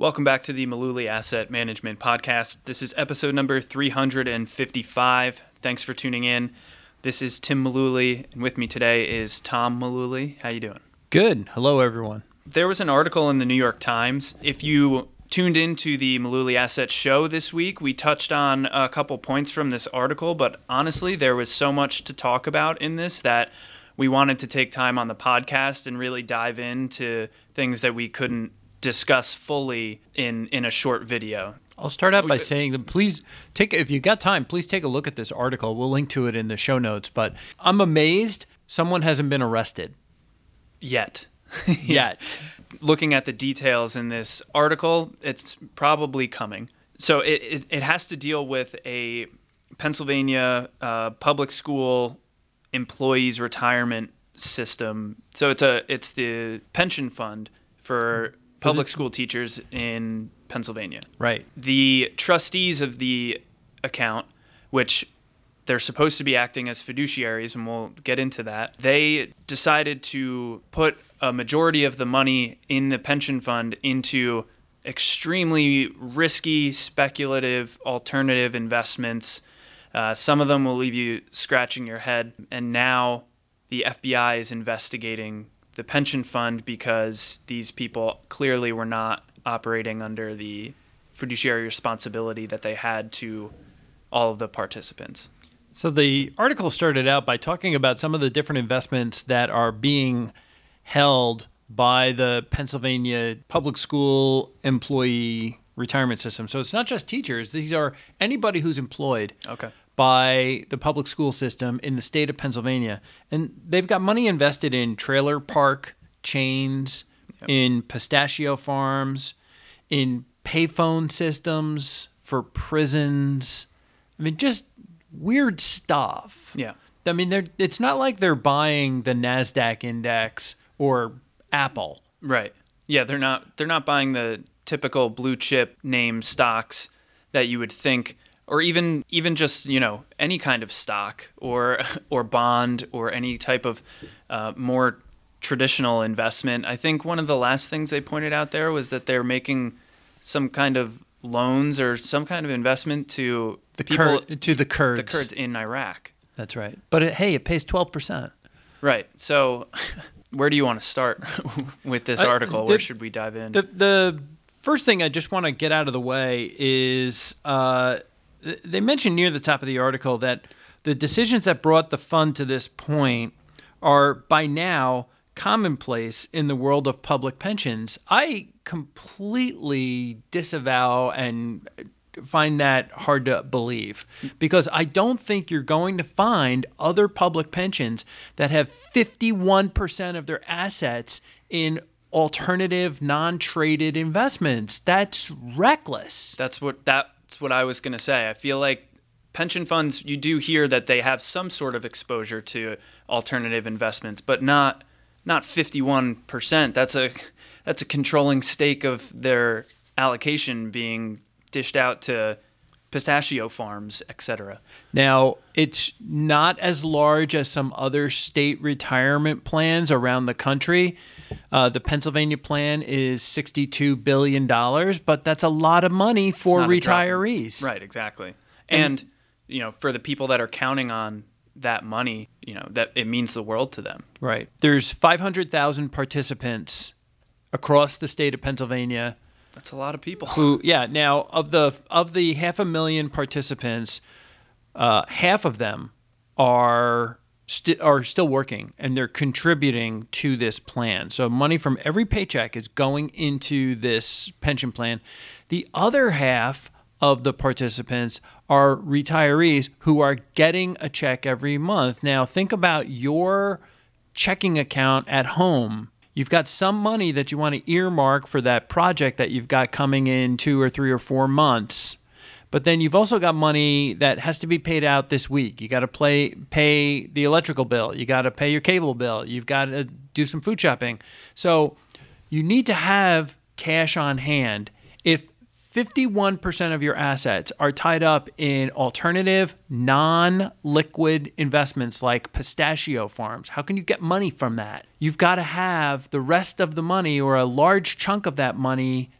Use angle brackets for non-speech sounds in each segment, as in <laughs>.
Welcome back to the Mullooly Asset Management Podcast. This is episode number 355. Thanks for tuning in. This is Tim Mullooly, and with me today is Tom Mullooly. How you doing? Good. Hello, everyone. There was an article in the New York Times. If you tuned into the Mullooly Asset Show this week, we touched on a couple points from this article, but honestly, there was so much to talk about in this that we wanted to take time on the podcast and really dive into things that we couldn't discuss fully in in a short video. I'll start out by saying that please take if you got time, please take a look at this article. We'll link to it in the show notes. But I'm amazed someone hasn't been arrested Yet. <laughs> yet. looking at the details in this article, it's probably coming. So it, it, it has to deal with a Pennsylvania uh, public school employees retirement system. So it's a it's the pension fund for public school teachers in Pennsylvania. right. The trustees of the account, which they're supposed to be acting as fiduciaries, and we'll get into that. They decided to put a majority of the money in the pension fund into extremely risky, speculative, alternative investments. Uh, some of them will leave you scratching your head. And now the FBI is investigating the pension fund because these people clearly were not operating under the fiduciary responsibility that they had to all of the participants. So the article started out by talking about some of the different investments that are being held by the Pennsylvania public school employee retirement system. So it's not just teachers, these are anybody who's employed Okay. By the public school system in the state of Pennsylvania. And they've got money invested in trailer park chains, in pistachio farms, in payphone systems for prisons. I mean, just weird stuff. Yeah. I mean, they're, it's not like they're buying the NASDAQ index or Apple. Right. Yeah, they're not they're not buying the typical blue chip name stocks that you would think or even even just, you know, any kind of stock or <laughs> or bond or any type of uh, more traditional investment. I think one of the last things they pointed out there was that they're making some kind of loans or some kind of investment to The people Kur- to the Kurds. the Kurds in Iraq. That's right. But it, hey, it pays 12%. Right. So <laughs> where do you want to start <laughs> with this I- article? the- where should we dive in? The the first thing I just want to get out of the way is uh, th- they mentioned near the top of the article that the decisions that brought the fund to this point are by now commonplace in the world of public pensions. I completely disavow and find that hard to believe because I don't think you're going to find other public pensions that have 51% of their assets in alternative non-traded investments. That's reckless. That's what that's what I was going to say. I feel like pension funds you do hear that they have some sort of exposure to alternative investments, but not not 51%. That's a that's a controlling stake of their allocation being dished out to pistachio farms, etc. Now, it's not as large as some other state retirement plans around the country. Uh, the Pennsylvania plan is $62 billion, but that's a lot of money for not a drop in- retirees. Right, exactly. And, you know, for the people that are counting on that money, you know, that it means the world to them. Right. There's 500,000 participants across the state of Pennsylvania That's a lot of people. who yeah now of the of the half a million participants uh, half of them are are still working and they're contributing to this plan. So money from every paycheck is going into this pension plan. The other half of the participants are retirees who are getting a check every month. Now think about your checking account at home. You've got some money that you want to earmark for that project that you've got coming in two or three or four months. But then you've also got money that has to be paid out this week. You got to play pay the electrical bill. You got to pay your cable bill. You've got to do some food shopping. So you need to have cash on hand. If 51% of your assets are tied up in alternative, non liquid investments like pistachio farms. How can you get money from that? You've got to have the rest of the money or a large chunk of that money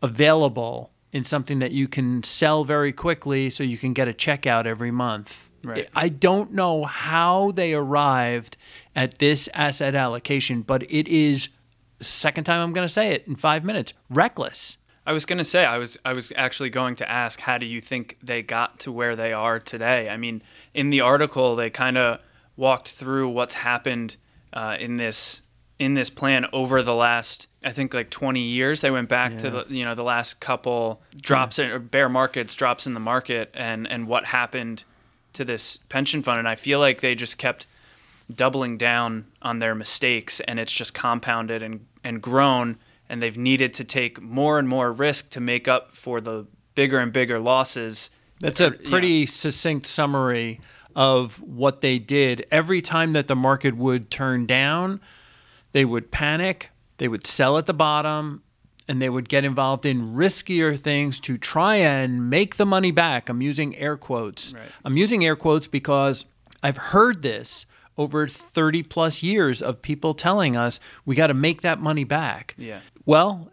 available in something that you can sell very quickly so you can get a check out every month. Right. I don't know how they arrived at this asset allocation, but it is second time I'm going to say it in 5 minutes, reckless. I was going to say I was I was actually going to ask how do you think they got to where they are today? I mean, in the article they kind of walked through what's happened uh, in this in this plan over the last I think like 20 years. They went back yeah. to the you know the last couple drops yeah. in, or bear markets, drops in the market, and and what happened to this pension fund. And I feel like they just kept doubling down on their mistakes, and it's just compounded and and grown and they've needed to take more and more risk to make up for the bigger and bigger losses. That's a pretty you know. succinct summary of what they did. Every time that the market would turn down, they would panic, they would sell at the bottom, and they would get involved in riskier things to try and make the money back. I'm using air quotes. Right. I'm using air quotes because I've heard this over 30 plus years of people telling us we got to make that money back. Yeah. Well,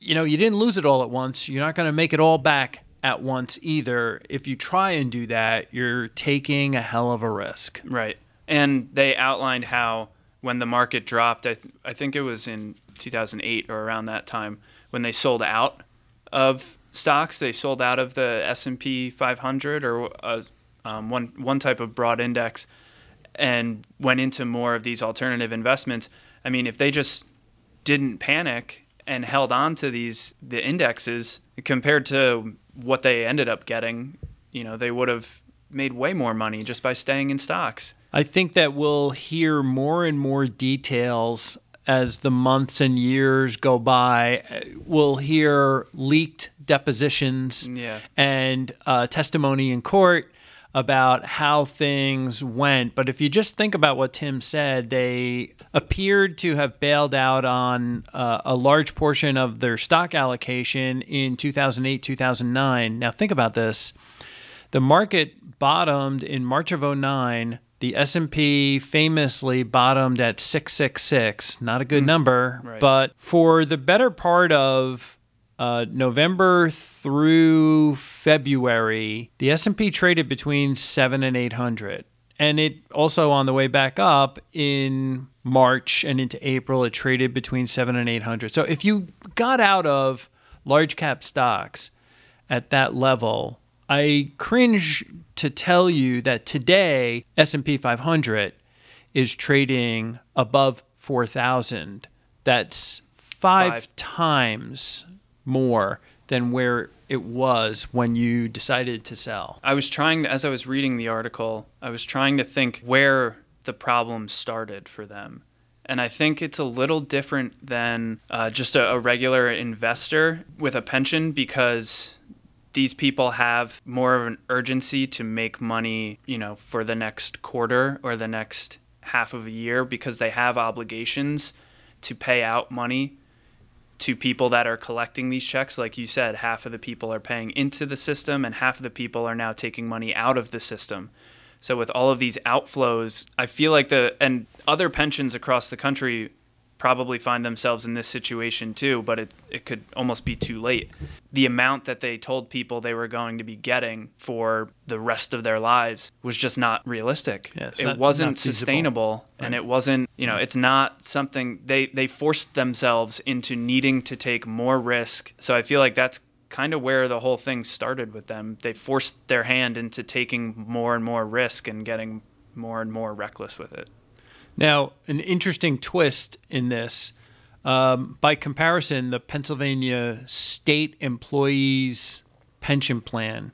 you know, you didn't lose it all at once. You're not going to make it all back at once either. If you try and do that, you're taking a hell of a risk. Right. And they outlined how when the market dropped, I, th- I think it was in 2008 or around that time, when they sold out of stocks, they sold out of the S&P 500 or uh, um, one one type of broad index, and went into more of these alternative investments. I mean, if they just didn't panic and held on to these the indexes compared to what they ended up getting, you know, they would have made way more money just by staying in stocks. I think that we'll hear more and more details as the months and years go by. We'll hear leaked depositions yeah. and uh, testimony in court about how things went. But if you just think about what Tim said, they appeared to have bailed out on uh, a large portion of their stock allocation in 2008, 2009. Now, think about this. The market bottomed in March of 09. The S&P famously bottomed at 666, not a good mm, number, right. but for the better part of uh, November through February, the S&P traded between 7 and 800. And it also on the way back up in March and into April, it traded between 7 and 800. So if you got out of large cap stocks at that level, I cringe to tell you that today S&P 500 is trading above 4000. That's five, five. times more than where it was when you decided to sell. I was trying, as I was reading the article, I was trying to think where the problem started for them. And I think it's a little different than uh, just a, a regular investor with a pension because these people have more of an urgency to make money, you know, for the next quarter or the next half of a year because they have obligations to pay out money to people that are collecting these checks. Like you said, half of the people are paying into the system and half of the people are now taking money out of the system. So with all of these outflows, I feel like the and other pensions across the country probably find themselves in this situation too, but it, it could almost be too late. The amount that they told people they were going to be getting for the rest of their lives was just not realistic. Yeah, it not, wasn't not sustainable right. and it wasn't, you know, it's not something they, they forced themselves into needing to take more risk. So I feel like that's kind of where the whole thing started with them. They forced their hand into taking more and more risk and getting more and more reckless with it. Now, an interesting twist in this. Um, by comparison, the Pennsylvania state employees pension plan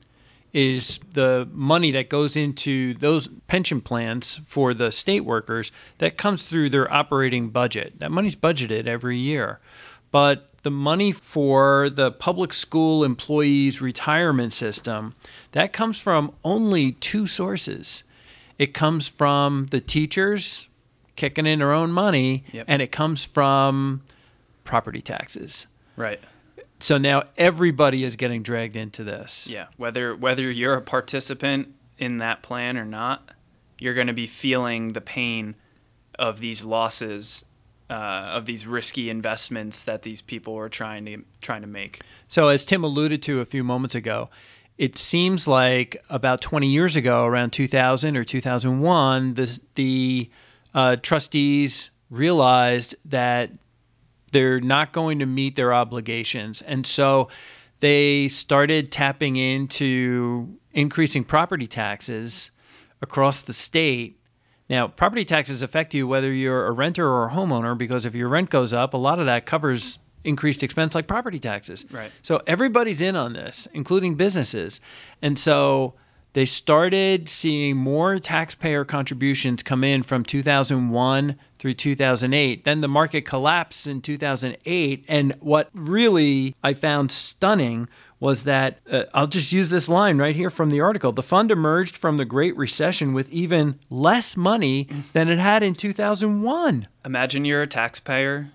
is the money that goes into those pension plans for the state workers that comes through their operating budget. That money's budgeted every year. but the money for the public school employees retirement system that comes from only two sources. It comes from the teachers kicking in their own money, Yep. and it comes from property taxes. Right. So now everybody is getting dragged into this. Yeah. Whether whether you're a participant in that plan or not, you're going to be feeling the pain of these losses, uh, of these risky investments that these people are trying to trying to make. So, as Tim alluded to a few moments ago, it seems like about 20 years ago, around 2000 or 2001, the, the uh, trustees realized that they're not going to meet their obligations. And so they started tapping into increasing property taxes across the state. Now, property taxes affect you whether you're a renter or a homeowner because if your rent goes up, a lot of that covers increased expense like property taxes. Right. So everybody's in on this, including businesses. And so they started seeing more taxpayer contributions come in from 2001 through 2008. Then the market collapsed in 2008. And what really I found stunning was that uh, I'll just use this line right here from the article. The fund emerged from the Great Recession with even less money than it had in 2001. Imagine you're a taxpayer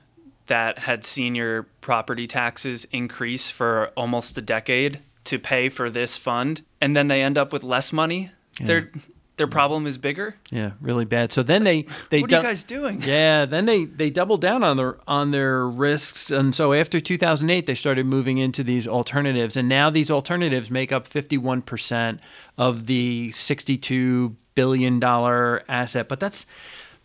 that had seen your property taxes increase for almost a decade to pay for this fund, and then they end up with less money. Their their problem is bigger. Yeah, really bad. So then they they what are you guys doing? <laughs> Yeah, then they they doubled down on their on their risks, and so after 2008, they started moving into these alternatives, and now these alternatives make up 51 percent of the 62 billion dollar asset. But that's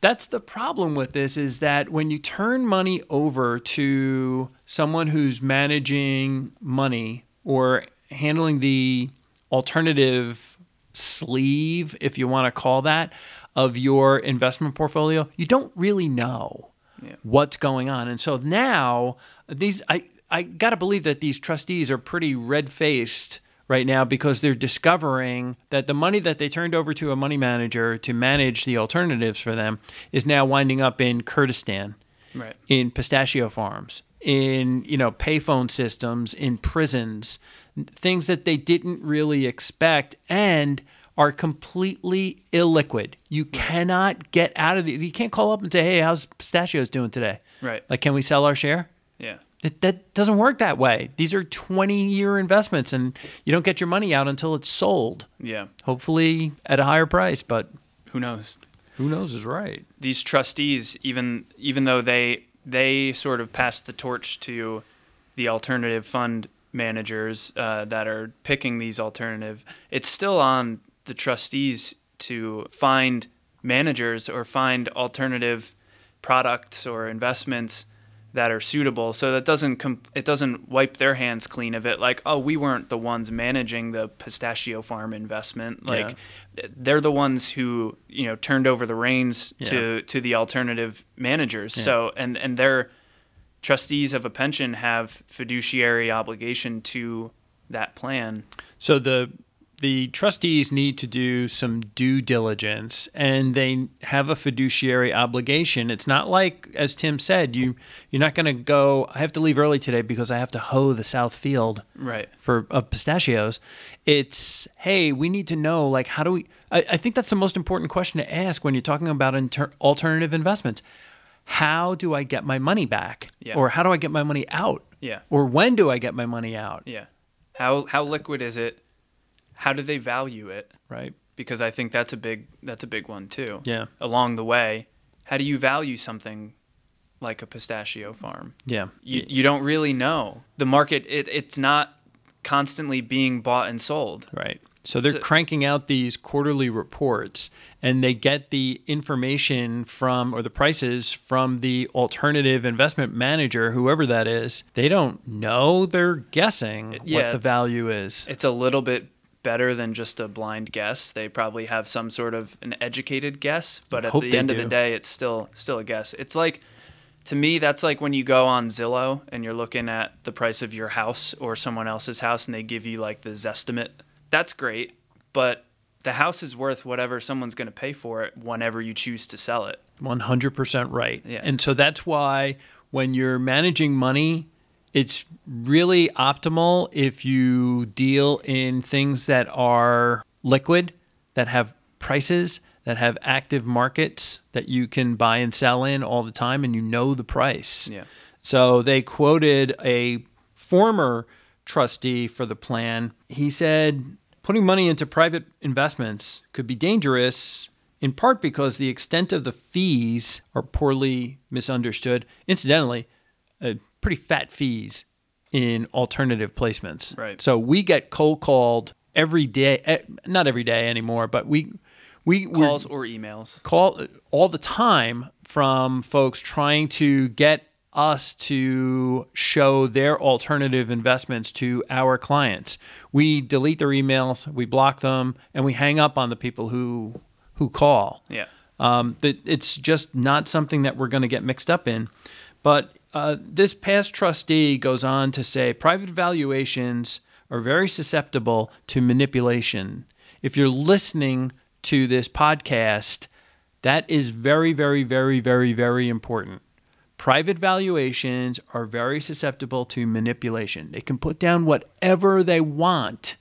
that's the problem with this is that when you turn money over to someone who's managing money or handling the alternative sleeve, if you want to call that, of your investment portfolio, you don't really know Yeah. what's going on. And so now these I I got to believe that these trustees are pretty red-faced right now because they're discovering that the money that they turned over to a money manager to manage the alternatives for them is now winding up in Kurdistan Right. in pistachio farms, in you know payphone systems, in prisons, things that they didn't really expect and are completely illiquid. You cannot get out of these. You can't call up and say, "Hey, how's pistachios doing today?" Right. Like, can we sell our share? Yeah. It, that doesn't work that way. These are 20 year investments, and you don't get your money out until it's sold. Yeah. Hopefully at a higher price, but Who knows? who knows is right. these trustees, even even though they they sort of passed the torch to the alternative fund managers uh, that are picking these alternative, it's still on the trustees to find managers or find alternative products or investments that are suitable. So that doesn't com- it doesn't wipe their hands clean of it like oh we weren't the ones managing the pistachio farm investment. Like they're the ones who you know turned over the reins to to the alternative managers. So and and their trustees of a pension have fiduciary obligation to that plan So the the trustees need to do some due diligence and they have a fiduciary obligation. It's not like as Tim said, you you're not going to go I have to leave early today because I have to hoe the south field right for of pistachios. It's hey, we need to know like how do we I, I think that's the most important question to ask when you're talking about inter- alternative investments. How do I get my money back? Yeah. Or how do I get my money out? yeah Or when do I get my money out? yeah how how liquid is it how do they value it Right? because I think that's a big that's a big one too. Yeah. Along the way, how do you value something like a pistachio farm? Yeah. You you don't really know. The market it, it's not constantly being bought and sold. Right. So they're So- cranking out these quarterly reports and they get the information from or the prices from the alternative investment manager, whoever that is. They don't know, they're guessing yeah, what the value is. It's a little bit better than just a blind guess. They probably have some sort of an educated guess, but at the end of the day it's still still a guess. It's like to me that's like when you go on Zillow and you're looking at the price of your house or someone else's house and they give you like the Zestimate. That's great, but the house is worth whatever someone's going to pay for it whenever you choose to sell it. 100% right. Yeah. And so that's why when you're managing money, it's really optimal if you deal in things that are liquid, that have prices, that have active markets that you can buy and sell in all the time and you know the price. Yeah. So they quoted a former trustee for the plan. He said putting money into private investments could be dangerous in part because the extent of the fees are poorly misunderstood. Incidentally, uh, pretty fat fees in alternative placements. Right. So we get cold called every day, eh, not every day anymore, but we we Calls or emails. call all the time from folks trying to get us to show their alternative investments to our clients. We delete their emails, we block them, and we hang up on the people who who call. Yeah. Um, that it's just not something that we're going to get mixed up in. But uh, this past trustee goes on to say private valuations are very susceptible to manipulation. If you're listening to this podcast, that is very, very, very, very, very important. Private valuations are very susceptible to manipulation. They can put down whatever they want.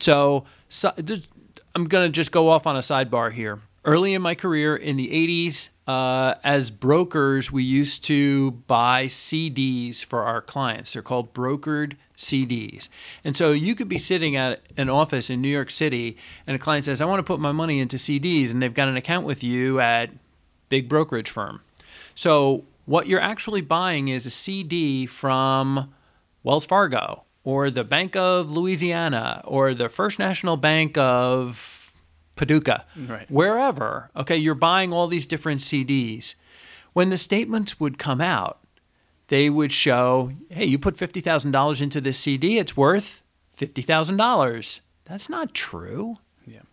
So, so this- I'm going to just go off on a sidebar here. Early in my career in the 80s, uh, as brokers, we used to buy CDs for our clients. They're called brokered CDs. And so you could be sitting at an office in New York City, and a client says, I want to put my money into CDs, and they've got an account with you at big brokerage firm. So what you're actually buying is a CD from Wells Fargo or the Bank of Louisiana or the First National Bank of Paducah, Right. wherever. Okay, you're buying all these different CDs. When the statements would come out, they would show, hey, you put $50,000 into this CD, it's worth $50,000. That's not true.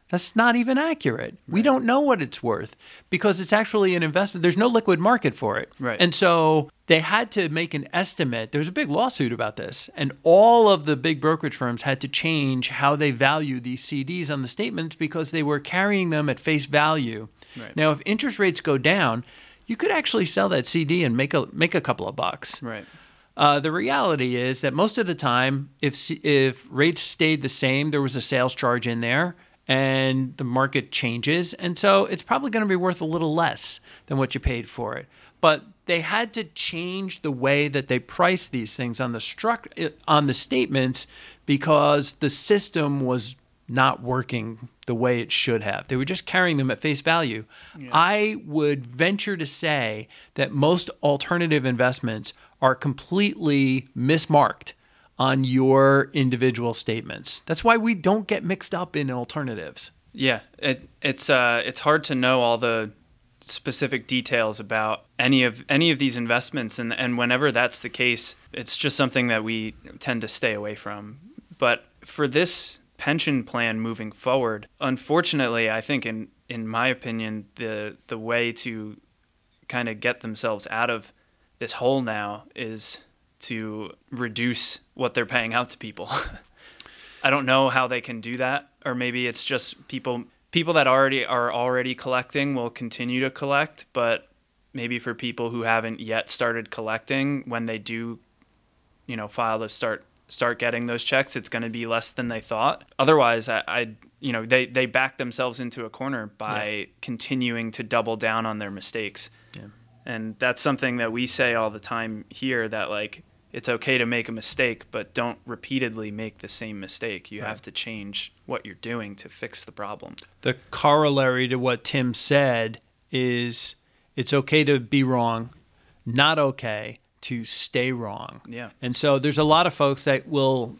That's not even accurate. We don't know what it's worth because it's actually an investment. There's no liquid market for it. Right. And so they had to make an estimate. There was a big lawsuit about this, and all of the big brokerage firms had to change how they value these CDs on the statements because they were carrying them at face value. Right. Now, if interest rates go down, you could actually sell that CD and make a make a couple of bucks. Right. Uh, the reality is that most of the time, if if rates stayed the same, there was a sales charge in there, and the market changes, and so it's probably going to be worth a little less than what you paid for it. But they had to change the way that they price these things on the struct uh, on the statements because the system was not working the way it should have. They were just carrying them at face value. I would venture to say that most alternative investments are completely mismarked on your individual statements. That's why we don't get mixed up in alternatives. Yeah, it, it's uh, it's hard to know all the specific details about any of any of these investments, and and whenever that's the case, it's just something that we tend to stay away from. But for this pension plan moving forward, unfortunately, I think in in my opinion, the the way to kind of get themselves out of this hole now is to reduce what they're paying out to people. <laughs> I don't know how they can do that, or maybe it's just people people that already are already collecting will continue to collect, but maybe for people who haven't yet started collecting, when they do, you know, file to start start getting those checks, it's going to be less than they thought. Otherwise, I, I you know, they they back themselves into a corner by continuing to double down on their mistakes. Yeah. And that's something that we say all the time here that like it's okay to make a mistake, but don't repeatedly make the same mistake. You have to change what you're doing to fix the problem. The corollary to what Tim said is it's okay to be wrong, not okay to stay wrong. Yeah. And so there's a lot of folks that will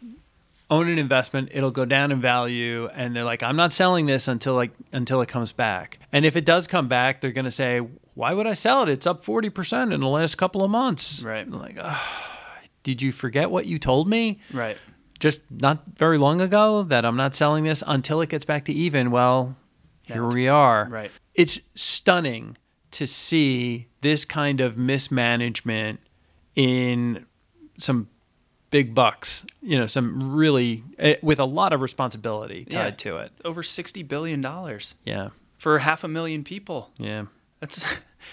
own an investment, it'll go down in value, and they're like, I'm not selling this until like until it comes back. And if it does come back, they're gonna say, Why would I sell it? It's up forty percent in the last couple of months. Right. I'm like, "Ah, did you forget what you told me? Right. just not very long ago that I'm not selling this until it gets back to even. Well, here we are. right. It's stunning to see this kind of mismanagement in some big bucks, you know, some really eh, with a lot of responsibility tied Yeah. to it. Over sixty billion dollars Yeah. for half a million people. Yeah. That's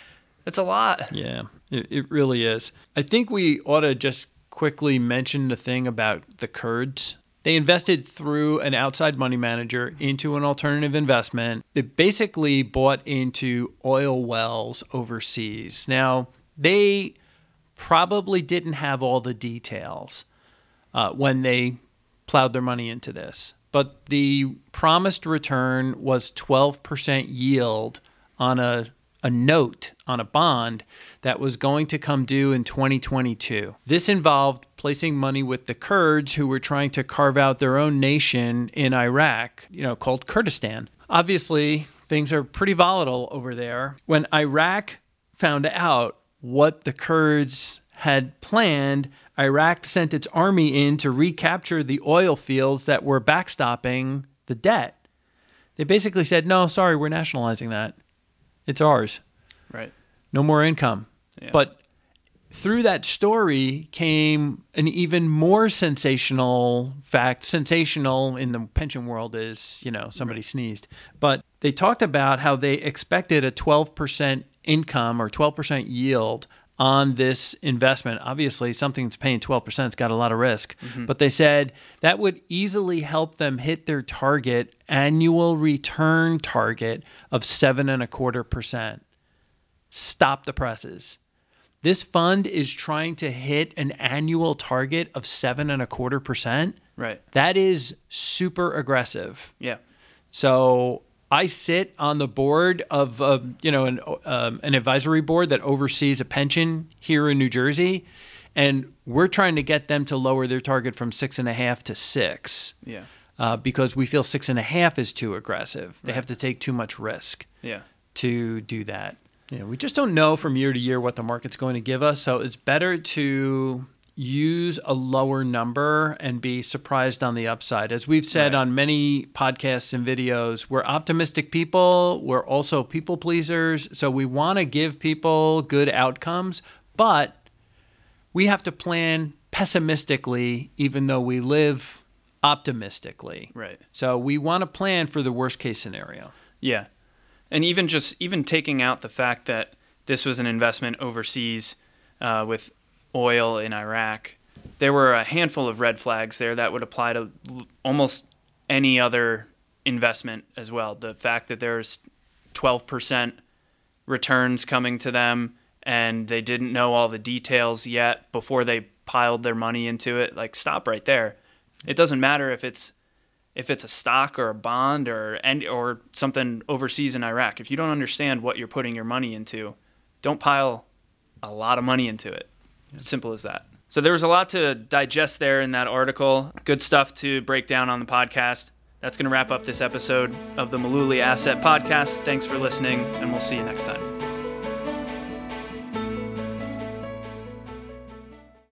<laughs> That's a lot. Yeah, it, it really is. I think we ought to just quickly mention the thing about the Kurds. They invested through an outside money manager into an alternative investment. They basically bought into oil wells overseas. Now, they probably didn't have all the details uh, when they plowed their money into this, but the promised return was 12% yield on a a note on a bond that was going to come due in 2022. This involved placing money with the Kurds who were trying to carve out their own nation in Iraq, you know, called Kurdistan. Obviously, things are pretty volatile over there. When Iraq found out what the Kurds had planned, Iraq sent its army in to recapture the oil fields that were backstopping the debt. They basically said, "No, sorry, we're nationalizing that." It's ours. Right. No more income. Yeah. But through that story came an even more sensational fact. Sensational in the pension world is, you know, somebody right. sneezed. But they talked about how they expected a 12% income or 12% yield on this investment. Obviously, something that's paying 12% has got a lot of risk. Mm-hmm. But they said that would easily help them hit their target annual return target of seven and a quarter percent. Stop the presses. This fund is trying to hit an annual target of seven and a quarter percent. Right. That is super aggressive. Yeah. So I sit on the board of uh, you know an um, an advisory board that oversees a pension here in New Jersey, and we're trying to get them to lower their target from six and a half to six. Yeah. Uh, because we feel six and a half is too aggressive. They right. have to take too much risk. Yeah. To do that. Yeah, we just don't know from year to year what the market's going to give us. So it's better to use a lower number and be surprised on the upside. As we've said right. on many podcasts and videos, we're optimistic people, we're also people pleasers, so we want to give people good outcomes, but we have to plan pessimistically even though we live optimistically. Right. So we want to plan for the worst case scenario. Yeah. And even just even taking out the fact that this was an investment overseas uh, with oil in Iraq, there were a handful of red flags there that would apply to almost any other investment as well. The fact that there's 12% returns coming to them and they didn't know all the details yet before they piled their money into it, like stop right there. It doesn't matter if it's if it's a stock or a bond or and or something overseas in Iraq. If you don't understand what you're putting your money into, don't pile a lot of money into it. Simple as that. So there was a lot to digest there in that article. Good stuff to break down on the podcast. That's going to wrap up this episode of the Mullooly Asset Podcast. Thanks for listening, and we'll see you next time.